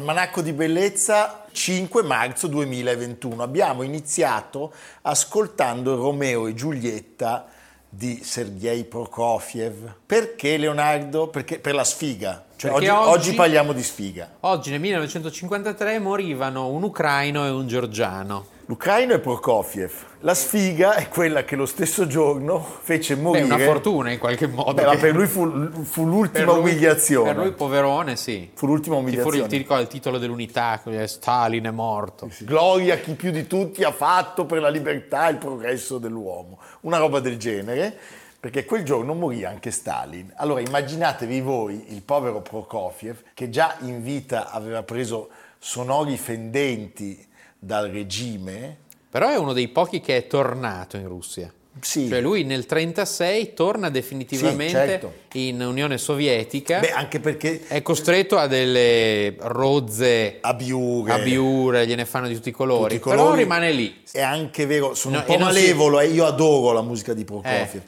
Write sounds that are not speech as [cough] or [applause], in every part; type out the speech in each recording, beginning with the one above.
Almanacco di bellezza 5 marzo 2021. Abbiamo iniziato ascoltando Romeo e Giulietta di Sergei Prokofiev. Perché Leonardo? Perché per la sfiga. Cioè oggi, oggi, oggi, parliamo di sfiga. Oggi nel 1953 morivano un ucraino e un georgiano. L'ucraino è Prokofiev. La sfiga è quella che lo stesso giorno fece morire. È una fortuna in qualche modo. Beh, per lui fu, fu l'ultima per lui, umiliazione. Per lui, poverone, sì. Fu l'ultima umiliazione. Ti, fu, ti ricordo il titolo dell'unità: Stalin è morto. Sì, sì. Gloria a chi più di tutti ha fatto per la libertà e il progresso dell'uomo. Una roba del genere perché quel giorno morì anche Stalin. Allora immaginatevi voi il povero Prokofiev che già in vita aveva preso sonori fendenti dal regime. Però è uno dei pochi che è tornato in Russia. Sì. Cioè lui nel 1936 torna definitivamente sì, certo. in Unione Sovietica. Beh, anche perché è costretto a delle rozze abiure, abiure gliene fanno di tutti i colori, tutti i colori però rimane lì. È anche vero, sono no, un po' malevolo, si... eh, io adoro la musica di Prokofiev, eh.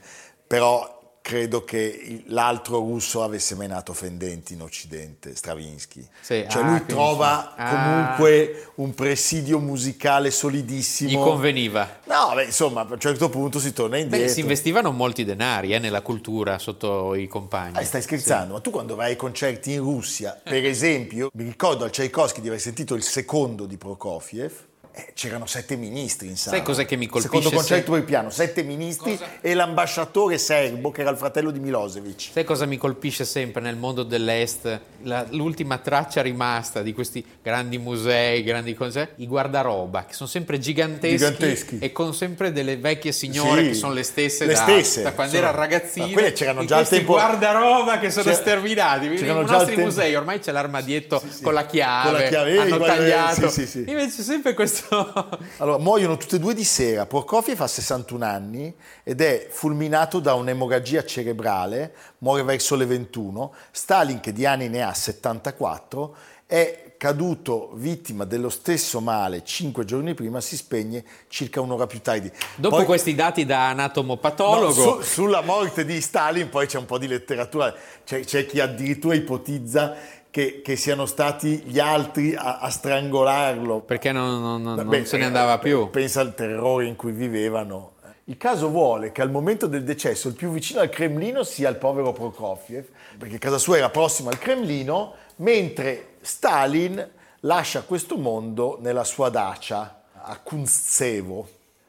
però credo che l'altro russo avesse menato fendenti in Occidente, Stravinsky. Sì, cioè ah, lui trova ah. comunque un presidio musicale solidissimo. Gli conveniva. No, beh, insomma, a un certo punto si torna indietro. Beh, si investivano molti denari eh, nella cultura sotto i compagni. Ah, stai scherzando? Sì. Ma tu quando vai ai concerti in Russia, per esempio, mi ricordo al Tchaikovsky di aver sentito il secondo di Prokofiev, eh, c'erano sette ministri in sala. Sai cos'è che mi colpisce? Secondo concerto per piano, sette ministri cosa? e l'ambasciatore serbo che era il fratello di Milosevic. Sai cosa mi colpisce sempre nel mondo dell'Est? La, l'ultima traccia rimasta di questi grandi musei, grandi concerti, i guardaroba, che sono sempre giganteschi, giganteschi. e con sempre delle vecchie signore sì, che sono le stesse, le da, stesse da quando sono, era ragazzino. Ma quelle c'erano già al tempo... guardaroba che sono sterminati. Nei nostri tempo... musei ormai c'è l'armadietto sì, sì. con la chiave, con la chiave hanno tagliato. Sì, sì, sì. Invece sempre questo... [laughs] Allora, muoiono tutte e due di sera. Prokofiev ha 61 anni ed è fulminato da un'emorragia cerebrale, muore verso le 21. Stalin, che di anni ne ha 74, è caduto vittima dello stesso male cinque giorni prima, si spegne circa un'ora più tardi. Dopo poi, questi dati da anatomopatologo... No, su, sulla morte di Stalin poi c'è un po' di letteratura, c'è, c'è chi addirittura ipotizza che, che, siano stati gli altri a, a strangolarlo. Perché non, non, non, Beh, non se ne andava più. Pensa al terrore in cui vivevano. Il caso vuole che al momento del decesso il più vicino al Cremlino sia il povero Prokofiev, perché casa sua era prossima al Cremlino, mentre Stalin lascia questo mondo nella sua dacia a Kunzevo.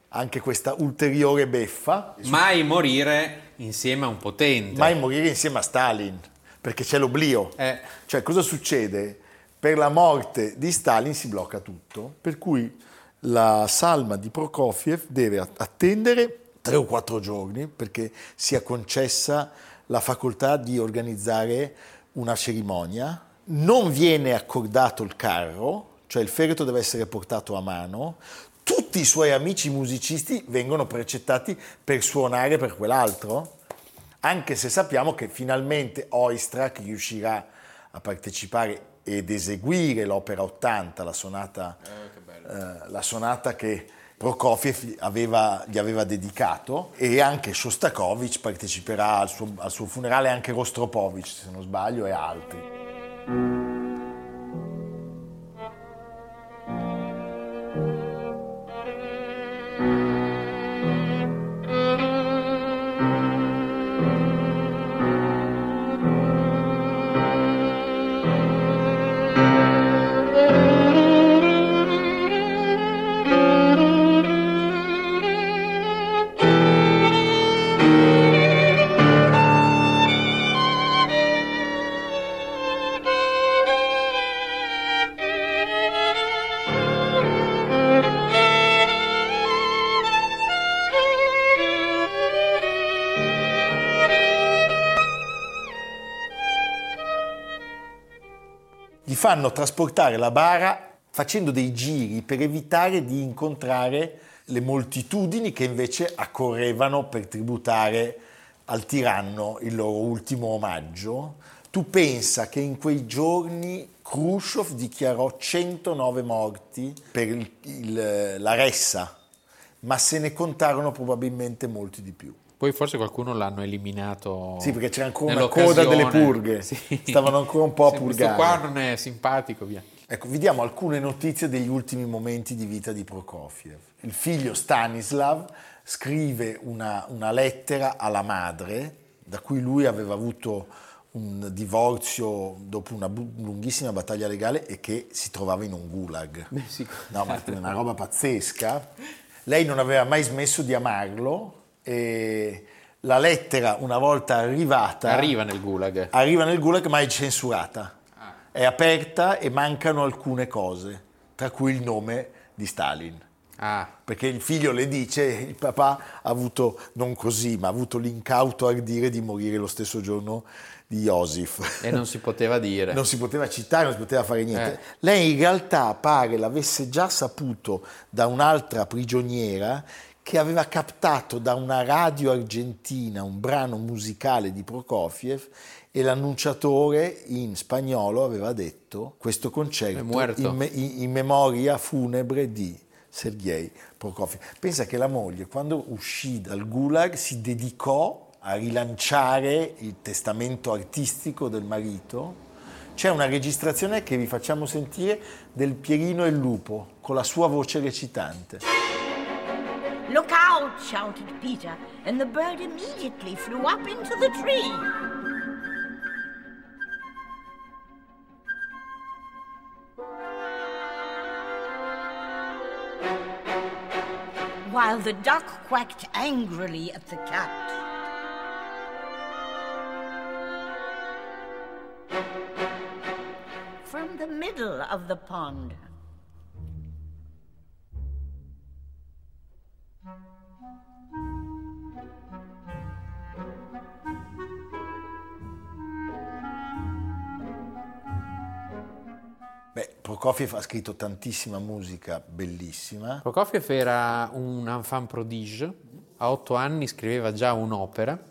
Anche questa ulteriore beffa. Mai morire insieme a un potente. Mai morire insieme a Stalin perché c'è l'oblio. Eh. Cioè, cosa succede? Per la morte di Stalin si blocca tutto, per cui la salma di Prokofiev deve attendere tre o quattro giorni perché sia concessa la facoltà di organizzare una cerimonia. Non viene accordato il carro, cioè il feretro deve essere portato a mano. Tutti i suoi amici musicisti vengono precettati per suonare per quell'altro anche se sappiamo che finalmente Oistrakh riuscirà a partecipare ed eseguire l'opera 80, la sonata, eh, eh, la sonata che Prokofiev aveva, gli aveva dedicato e anche Shostakovich parteciperà al suo, al suo funerale, anche Rostropovich se non sbaglio e altri. Fanno trasportare la bara facendo dei giri per evitare di incontrare le moltitudini che invece accorrevano per tributare al tiranno il loro ultimo omaggio. Tu pensa che in quei giorni Khrushchev dichiarò 109 morti per il, il, la ressa, ma se ne contarono probabilmente molti di più. Poi forse qualcuno l'hanno eliminato. Sì, perché c'era ancora una coda delle purghe. Sì. Stavano ancora un po' a sì, purgare. Questo qua non è simpatico, via. Ecco, vediamo alcune notizie degli ultimi momenti di vita di Prokofiev. Il figlio Stanislav scrive una, una lettera alla madre, da cui lui aveva avuto un divorzio dopo una bu- lunghissima battaglia legale e che si trovava in un gulag. Beh. No, ma è una roba pazzesca. Lei non aveva mai smesso di amarlo e la lettera, una volta arrivata... Arriva nel gulag. Arriva nel gulag, ma è censurata. Ah. È aperta e mancano alcune cose, tra cui il nome di Stalin. Ah. Perché il figlio le dice, il papà ha avuto, non così, ma ha avuto l'incauto ardire di morire lo stesso giorno di Joseph. E non si poteva dire. [laughs] non si poteva citare, non si poteva fare niente. Eh. Lei in realtà pare l'avesse già saputo da un'altra prigioniera che aveva captato da una radio argentina un brano musicale di Prokofiev e l'annunciatore in spagnolo aveva detto questo concerto in, me- in, memoria funebre di Sergei Prokofiev. Pensa che la moglie quando uscì dal Gulag si dedicò a rilanciare il testamento artistico del marito. C'è una registrazione che vi facciamo sentire del Pierino e il lupo con la sua voce recitante. Look out, shouted Peter, and the bird immediately flew up into the tree. While the duck quacked angrily at the cat. From the middle of the pond, Beh, Prokofiev ha scritto tantissima musica bellissima. Prokofiev era un enfant prodige, a otto anni scriveva già un'opera,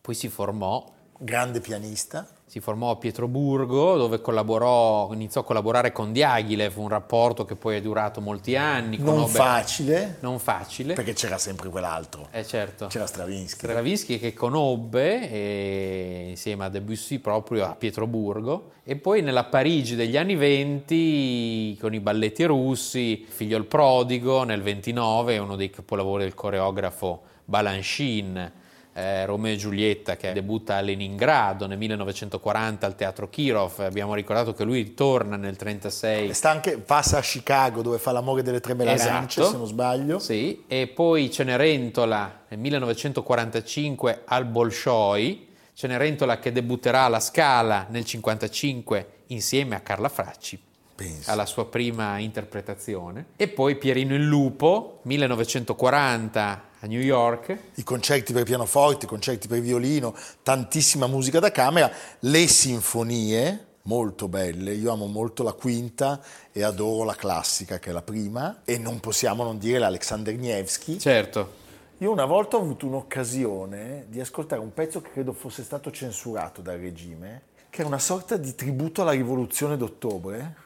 poi si formò. Grande pianista si formò a Pietroburgo dove collaborò, iniziò a collaborare con Diaghilev, un rapporto che poi è durato molti anni. Non conobbe, facile. Non facile. Perché c'era sempre quell'altro. Eh certo. C'era Stravinsky. Stravinsky che conobbe e, insieme a Debussy proprio a Pietroburgo e poi nella Parigi degli anni 20 con i balletti russi, Figlio il prodigo nel 29, uno dei capolavori del coreografo Balanchine eh, Romeo e Giulietta che debutta a Leningrado nel 1940 al Teatro Kirov, abbiamo ricordato che lui ritorna nel 1936. Sta anche, passa a Chicago dove fa l'amore delle tre melanance esatto. se non sbaglio. Sì, e poi Cenerentola nel 1945 al Bolshoi, Cenerentola che debutterà alla Scala nel 1955 insieme a Carla Fracci. Penso. alla sua prima interpretazione. E poi Pierino il Lupo, 1940 a New York. I concerti per pianoforte, i concerti per violino, tantissima musica da camera, le sinfonie molto belle. Io amo molto la quinta e adoro la classica che è la prima e non possiamo non dire l'Alexander Nevsky. Certo. Io una volta ho avuto un'occasione di ascoltare un pezzo che credo fosse stato censurato dal regime, che è una sorta di tributo alla rivoluzione d'ottobre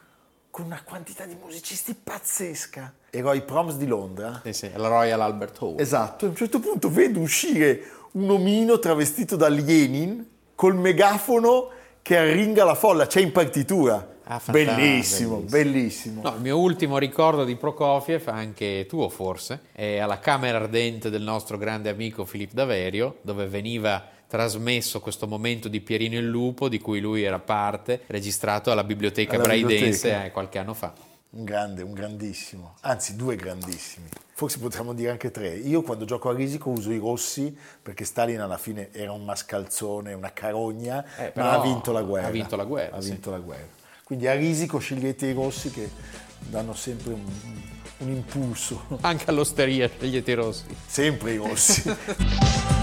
con una quantità di musicisti pazzesca. Ero ai proms di Londra. Sì, sì, alla Royal Albert Hall. Esatto, a un certo punto vedo uscire un omino travestito da Lenin col megafono che arringa la folla, c'è in partitura. Ah, bellissimo, bellissimo, bellissimo. No, il mio ultimo ricordo di Prokofiev, anche tuo forse, è alla Camera Ardente del nostro grande amico Filippo Daverio, dove veniva trasmesso questo momento di Pierino il Lupo, di cui lui era parte, registrato alla Biblioteca alla Braidense biblioteca. Eh, qualche anno fa. Un grande, un grandissimo, anzi due grandissimi. Forse potremmo dire anche tre. Io quando gioco a risico uso i rossi perché Stalin alla fine era un mascalzone, una carogna, eh, ma ha vinto la guerra. Ha vinto la guerra. Ha sì. vinto la guerra. Quindi a risico scegliete i rossi che danno sempre un, un impulso. Anche all'osteria scegliete i rossi. Sempre i rossi. [laughs]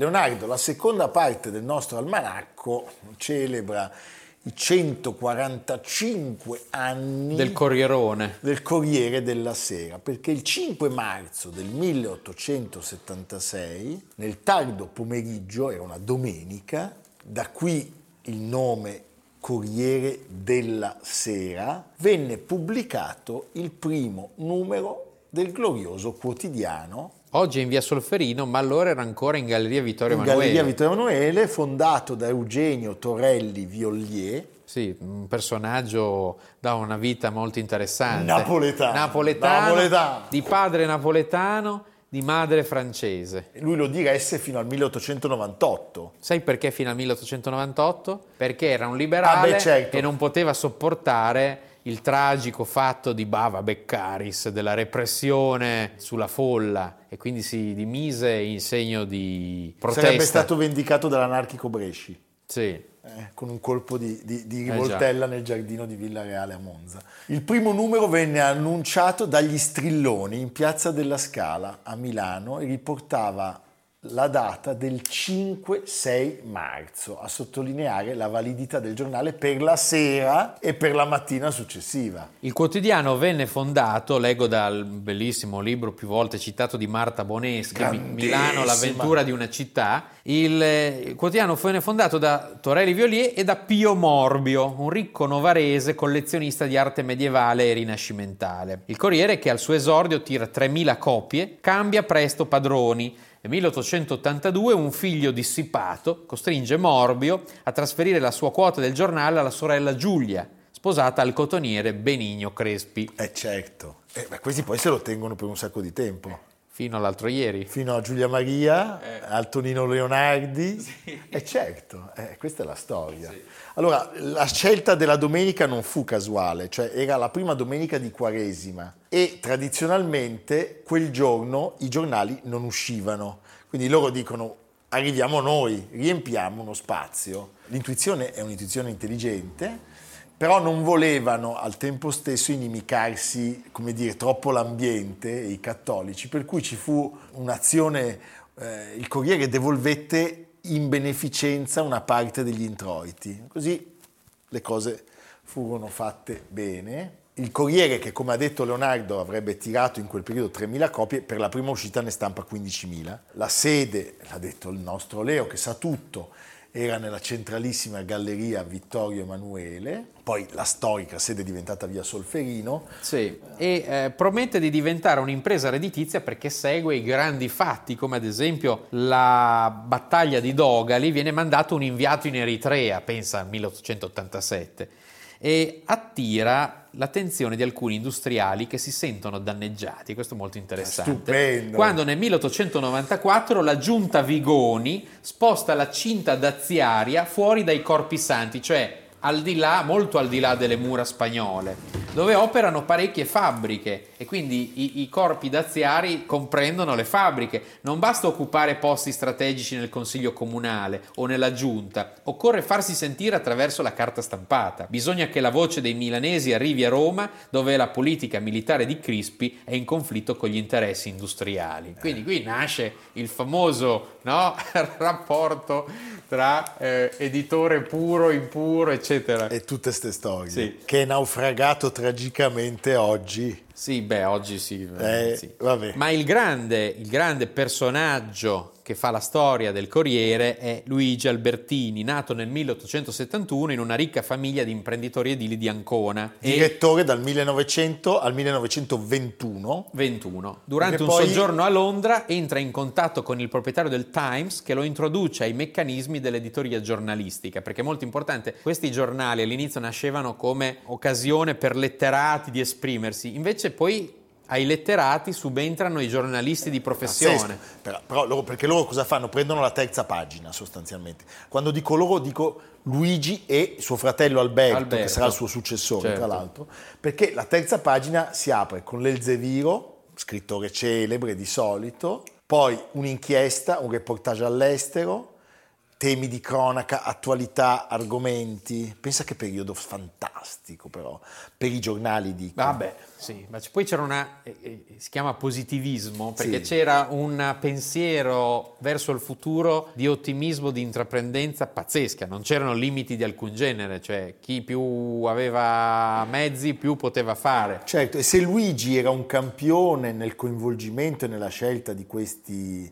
Leonardo, la seconda parte del nostro almanacco celebra i 145 anni Del Corrierone. del Corriere della Sera, perché il 5 marzo del 1876, nel tardo pomeriggio, era una domenica, da qui il nome Corriere della Sera, venne pubblicato il primo numero del glorioso quotidiano Oggi è in via Solferino, ma allora era ancora in Galleria Vittorio in Emanuele. Galleria Vittorio Emanuele, fondato da Eugenio Torelli Viollier, Sì, un personaggio da una vita molto interessante. Napoletano. Napoletano, Napoletano. Di padre napoletano, di madre francese. lui lo diresse fino al 1898. Sai perché fino al 1898? Perché era un liberale Ah, beh, certo. e non poteva sopportare il tragico fatto di Bava Beccaris, della repressione sulla folla e quindi si dimise in segno di protesta. Sarebbe stato vendicato dall'anarchico Bresci. Sì. eh, con un colpo di, di- di già. rivoltella nel giardino di Villareale a Monza. Il primo numero venne annunciato dagli Strilloni in Piazza della Scala a Milano e riportava la data del 5-6 marzo, a sottolineare la validità del giornale per la sera e per la mattina successiva. Il quotidiano venne fondato, leggo dal bellissimo libro più volte citato di Marta Boneschi, Mi- Milano, l'avventura di una città. Il, eh, il quotidiano venne fondato da Torelli Violier e da Pio Morbio, un ricco novarese collezionista di arte medievale e rinascimentale. Il Corriere, che al suo esordio tira 3.000 copie, cambia presto padroni. Nel 1882 un figlio dissipato costringe Morbio a trasferire la sua quota del giornale alla sorella Giulia, sposata al cotoniere Benigno Crespi, Eh certo, Eh, ma questi poi se lo tengono per un sacco di tempo. Fino all'altro ieri. Fino a Giulia Maria, al Tonino Leonardi. [laughs] E certo, eh, questa è la storia. Allora, la scelta della domenica non fu casuale, cioè era la prima domenica di Quaresima e tradizionalmente quel giorno i giornali non uscivano. Quindi loro dicono arriviamo noi, riempiamo uno spazio. L'intuizione è un'intuizione intelligente, però non volevano al tempo stesso inimicarsi, come dire, troppo l'ambiente i cattolici, per cui ci fu un'azione, eh, il Corriere devolvette in beneficenza una parte degli introiti, così le cose furono fatte bene. Il Corriere, che come ha detto Leonardo avrebbe tirato in quel periodo 3.000 copie, per la prima uscita ne stampa 15.000. La sede, l'ha detto il nostro Leo, che sa tutto, era nella centralissima galleria Vittorio Emanuele, poi la storica sede è diventata via Solferino. Sì, e eh, promette di diventare un'impresa redditizia perché segue i grandi fatti, come ad esempio la battaglia di Dogali, viene mandato un inviato in Eritrea, pensa al 1887, e attira l'attenzione di alcuni industriali che si sentono danneggiati, questo è molto interessante. Stupendo. Quando nel 1894 la giunta Vigoni sposta la cinta daziaria fuori dai corpi santi, cioè al di là, molto al di là delle mura spagnole, dove operano parecchie fabbriche e quindi i, i corpi daziari comprendono le fabbriche. Non basta occupare posti strategici nel consiglio comunale o nella giunta, occorre farsi sentire attraverso la carta stampata. Bisogna che la voce dei milanesi arrivi a Roma, dove la politica militare di Crispi è in conflitto con gli interessi industriali. Quindi qui nasce il famoso no, [laughs] rapporto tra eh, editore puro, impuro, eccetera. E tutte queste storie, Sì. che è naufragato tragicamente oggi. Sì, beh, oggi sì. Eh, sì. vabbè. Ma il grande, il grande personaggio che fa la storia del Corriere è Luigi Albertini, nato nel 1871 in una ricca famiglia di imprenditori edili di Ancona. E Direttore dal 1900 al 1921. 21. Durante un poi- soggiorno a Londra entra in contatto con il proprietario del Times che lo introduce ai meccanismi dell'editoria giornalistica, perché è molto importante, questi giornali all'inizio nascevano come occasione per letterati di esprimersi, invece poi ai letterati subentrano i giornalisti di professione. Però, però loro- perché loro cosa fanno? Prendono la terza pagina sostanzialmente. Quando dico loro dico Luigi e suo fratello Alberto, Alberto. che sarà il suo successore Certo. tra l'altro, perché la terza pagina si apre con l'Elzeviro, scrittore celebre di solito, poi un'inchiesta, un reportage all'estero, temi di cronaca, attualità, argomenti. Pensa che periodo fantastico però, per i giornali di... Vabbè, sì, ma poi c'era una, eh, eh, si chiama positivismo, perché Sì. c'era un pensiero verso il futuro di ottimismo, di intraprendenza pazzesca, non c'erano limiti di alcun genere, cioè chi più aveva mezzi più poteva fare. Certo, e se Luigi era un campione nel coinvolgimento e nella scelta di questi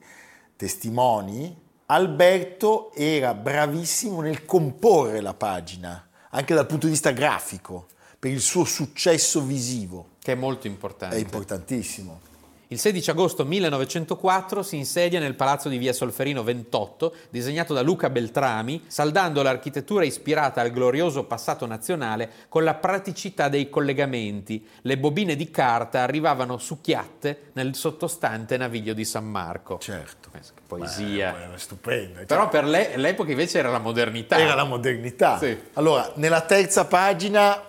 testimoni, Alberto era bravissimo nel comporre la pagina, anche dal punto di vista grafico, per il suo successo visivo. Che è molto È importante. importantissimo. Il 16 agosto 1904 si insedia nel palazzo di via Solferino 28, disegnato da Luca Beltrami, saldando l'architettura ispirata al glorioso passato nazionale con la praticità dei collegamenti. Le bobine di carta arrivavano succhiatte nel sottostante naviglio di San Marco. Certo. Eh, Poesia. Beh, è stupendo. Però per lei- l'epoca invece era la modernità. Era la modernità. Sì. Allora, nella terza pagina,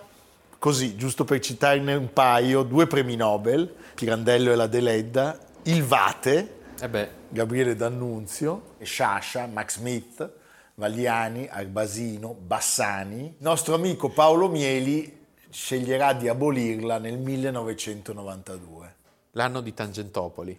così, giusto per citarne un paio, due premi Nobel, Pirandello e la Deledda, il Vate, Eh Gabriele D'Annunzio, Sciascia, Max Smith, Vagliani, Arbasino, Bassani. Il nostro amico Paolo Mieli sceglierà di abolirla nel 1992. l'anno di Tangentopoli.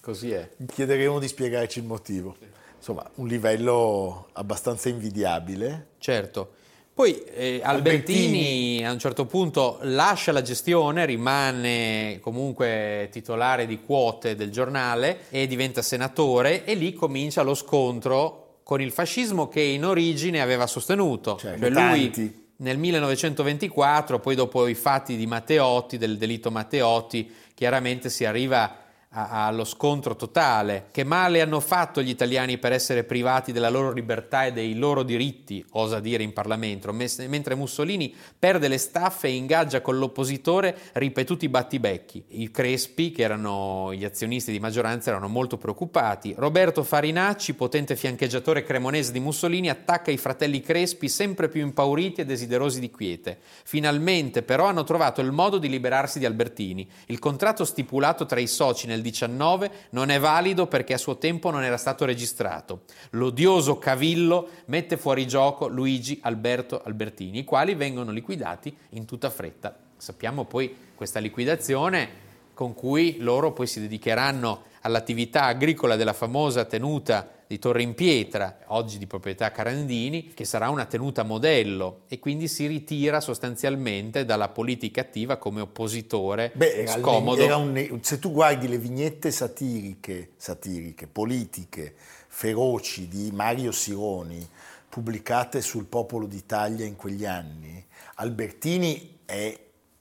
Così è. Chiederemo di spiegarci il motivo. Insomma, un livello abbastanza invidiabile. Certo. Poi eh, Albertini, a un certo punto lascia la gestione, rimane comunque titolare di quote del giornale e diventa senatore e lì comincia lo scontro con il fascismo che in origine aveva sostenuto. Cioè, Cioè, lui nel 1924, poi dopo i fatti di Matteotti, del delitto Matteotti, chiaramente si arriva allo scontro totale. Che male hanno fatto gli italiani per essere privati della loro libertà e dei loro diritti, osa dire in Parlamento, mentre Mussolini perde le staffe e ingaggia con l'oppositore ripetuti battibecchi. I Crespi, che erano gli azionisti di maggioranza, erano molto preoccupati. Roberto Farinacci, potente fiancheggiatore cremonese di Mussolini, attacca i fratelli Crespi sempre più impauriti e desiderosi di quiete. Finalmente però hanno trovato il modo di liberarsi di Albertini. Il contratto stipulato tra i soci nel 19 non è valido perché a suo tempo non era stato registrato. L'odioso cavillo mette fuori gioco Luigi Alberto Albertini, i quali vengono liquidati in tutta fretta. Sappiamo poi questa liquidazione con cui loro poi si dedicheranno all'attività agricola della famosa tenuta di Torre in Pietra, oggi di proprietà Carandini, che sarà una tenuta modello e quindi si ritira sostanzialmente dalla politica attiva come oppositore Beh, scomodo. un- se tu guardi le vignette satiriche, satiriche, politiche, feroci di Mario Sironi, pubblicate sul Popolo d'Italia in quegli anni, Albertini è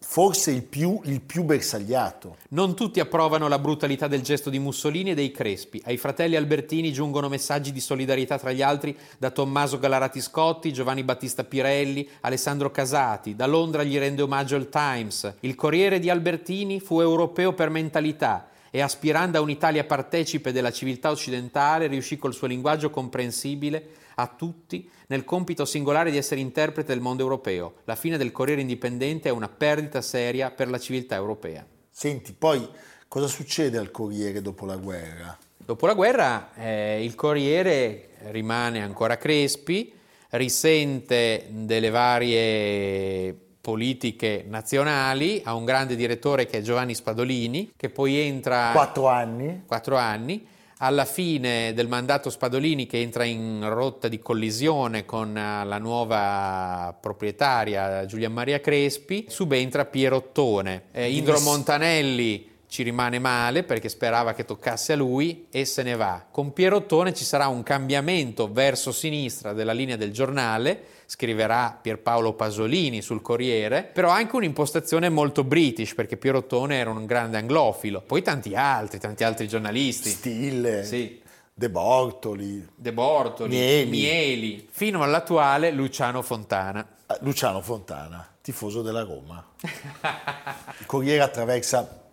forse il più, il più bersagliato. Non tutti approvano la brutalità del gesto di Mussolini e dei Crespi. Ai fratelli Albertini giungono messaggi di solidarietà tra gli altri da Tommaso Galarati Scotti, Giovanni Battista Pirelli, Alessandro Casati. Da Londra gli rende omaggio il Times. Il Corriere di Albertini fu europeo per mentalità e aspirando a un'Italia partecipe della civiltà occidentale riuscì col suo linguaggio comprensibile a tutti nel compito singolare di essere interprete del mondo europeo. La fine del Corriere Indipendente è una perdita seria per la civiltà europea. Senti, poi cosa succede al Corriere dopo la guerra? Dopo la guerra eh, il Corriere rimane ancora Crespi, risente delle varie politiche nazionali, ha un grande direttore che è Giovanni Spadolini, che poi entra Quattro anni? quattro anni. Alla fine del mandato Spadolini, che entra in rotta di collisione con eh, la nuova proprietaria Giulia Maria Crespi, subentra Pierottone. Eh, Indro Montanelli ci rimane male perché sperava che toccasse a lui e se ne va. Con Pierottone ci sarà un cambiamento verso sinistra della linea del giornale, scriverà Pierpaolo Pasolini sul Corriere, però anche un'impostazione molto british perché Pierottone era un grande anglofilo. Poi tanti altri, tanti altri giornalisti. Stile, Sì. De Bortoli, De Bortoli, Mieli. Mieli, fino all'attuale Luciano Fontana. eh, Luciano Fontana, tifoso della Roma. Il Corriere attraversa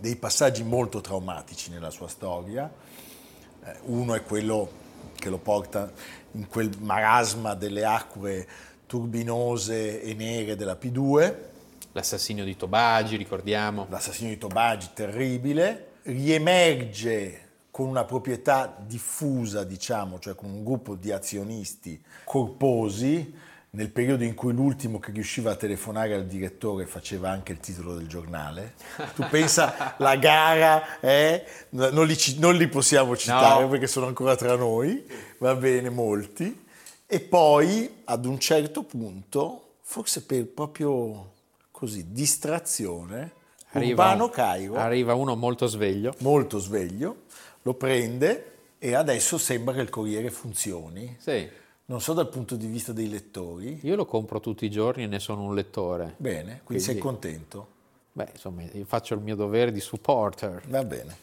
dei passaggi molto traumatici nella sua storia. Eh, Uno è quello che lo porta in quel marasma delle acque turbinose e nere della P2, L'assassinio di Tobagi, ricordiamo. l'assassinio di Tobagi terribile, riemerge con una proprietà diffusa, diciamo, cioè con un gruppo di azionisti corposi, nel periodo in cui l'ultimo che riusciva a telefonare al direttore faceva anche il titolo del giornale. Tu pensa, la gara è... Non li, non li possiamo citare no. perché sono ancora tra noi, va bene, molti. E poi, ad un certo punto, forse per proprio così, distrazione, arriva, Urbano Cairo... Arriva uno molto sveglio. Molto sveglio, lo prende e adesso sembra che il Corriere funzioni. Sì non so dal punto di vista dei lettori. Io lo compro tutti i giorni e ne sono un lettore. Bene, quindi, quindi sei contento? Beh, insomma, io faccio il mio dovere di supporter. Va bene.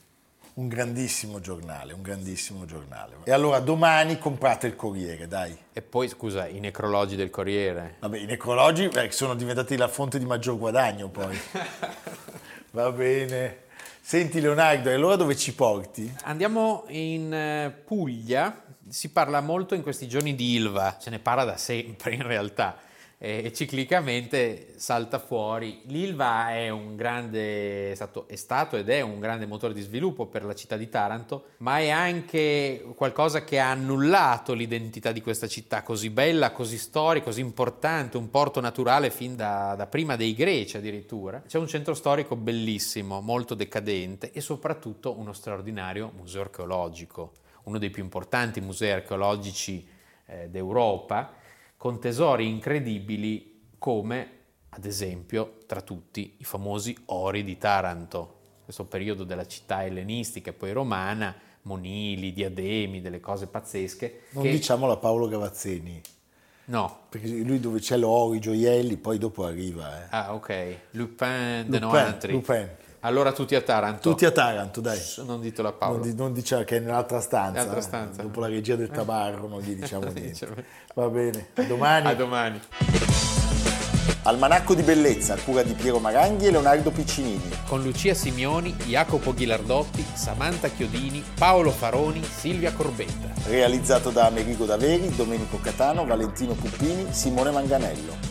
Un grandissimo giornale, un grandissimo giornale. E allora domani comprate il Corriere, dai. E poi, scusa, i necrologi del Corriere. Vabbè, i necrologi beh, sono diventati la fonte di maggior guadagno poi. [laughs] Va bene. Senti Leonardo, e allora dove ci porti? Andiamo in eh, Puglia, si parla molto in questi giorni di Ilva, se ne parla da sempre in realtà e ciclicamente salta fuori. L'Ilva è grande, è stato, è stato ed è un grande motore di sviluppo per la città di Taranto, ma è anche qualcosa che ha annullato l'identità di questa città così bella, così storica, così importante, un porto naturale fin da, da prima dei greci addirittura. C'è un centro storico bellissimo, molto decadente e soprattutto uno straordinario museo archeologico, uno dei più importanti musei archeologici eh, d'Europa con tesori incredibili come, ad esempio, tra tutti i famosi ori di Taranto, questo periodo della città ellenistica e poi romana, monili, diademi, delle cose pazzesche. Non che... diciamolo a Paolo Gavazzeni. No. Perché lui dove c'è l'oro, i gioielli, poi dopo arriva. Eh. Ah, ok. Lupin de Noantri. Lupin. Allora tutti a Taranto. Tutti a Taranto, dai. Non ditelo a Paolo. Non, di, non diciamo che è nell'altra stanza. Nell'altra stanza. Dopo la regia del tabarro non gli diciamo [laughs] niente. Va bene, a domani. A domani. Almanacco di bellezza, cura di Piero Maranghi e Leonardo Piccinini. Con Lucia Simioni, Jacopo Ghilardotti, Samantha Chiodini, Paolo Faroni, Silvia Corbetta. Realizzato da Amerigo Daveri, Domenico Catano, Valentino Puppini, Simone Manganello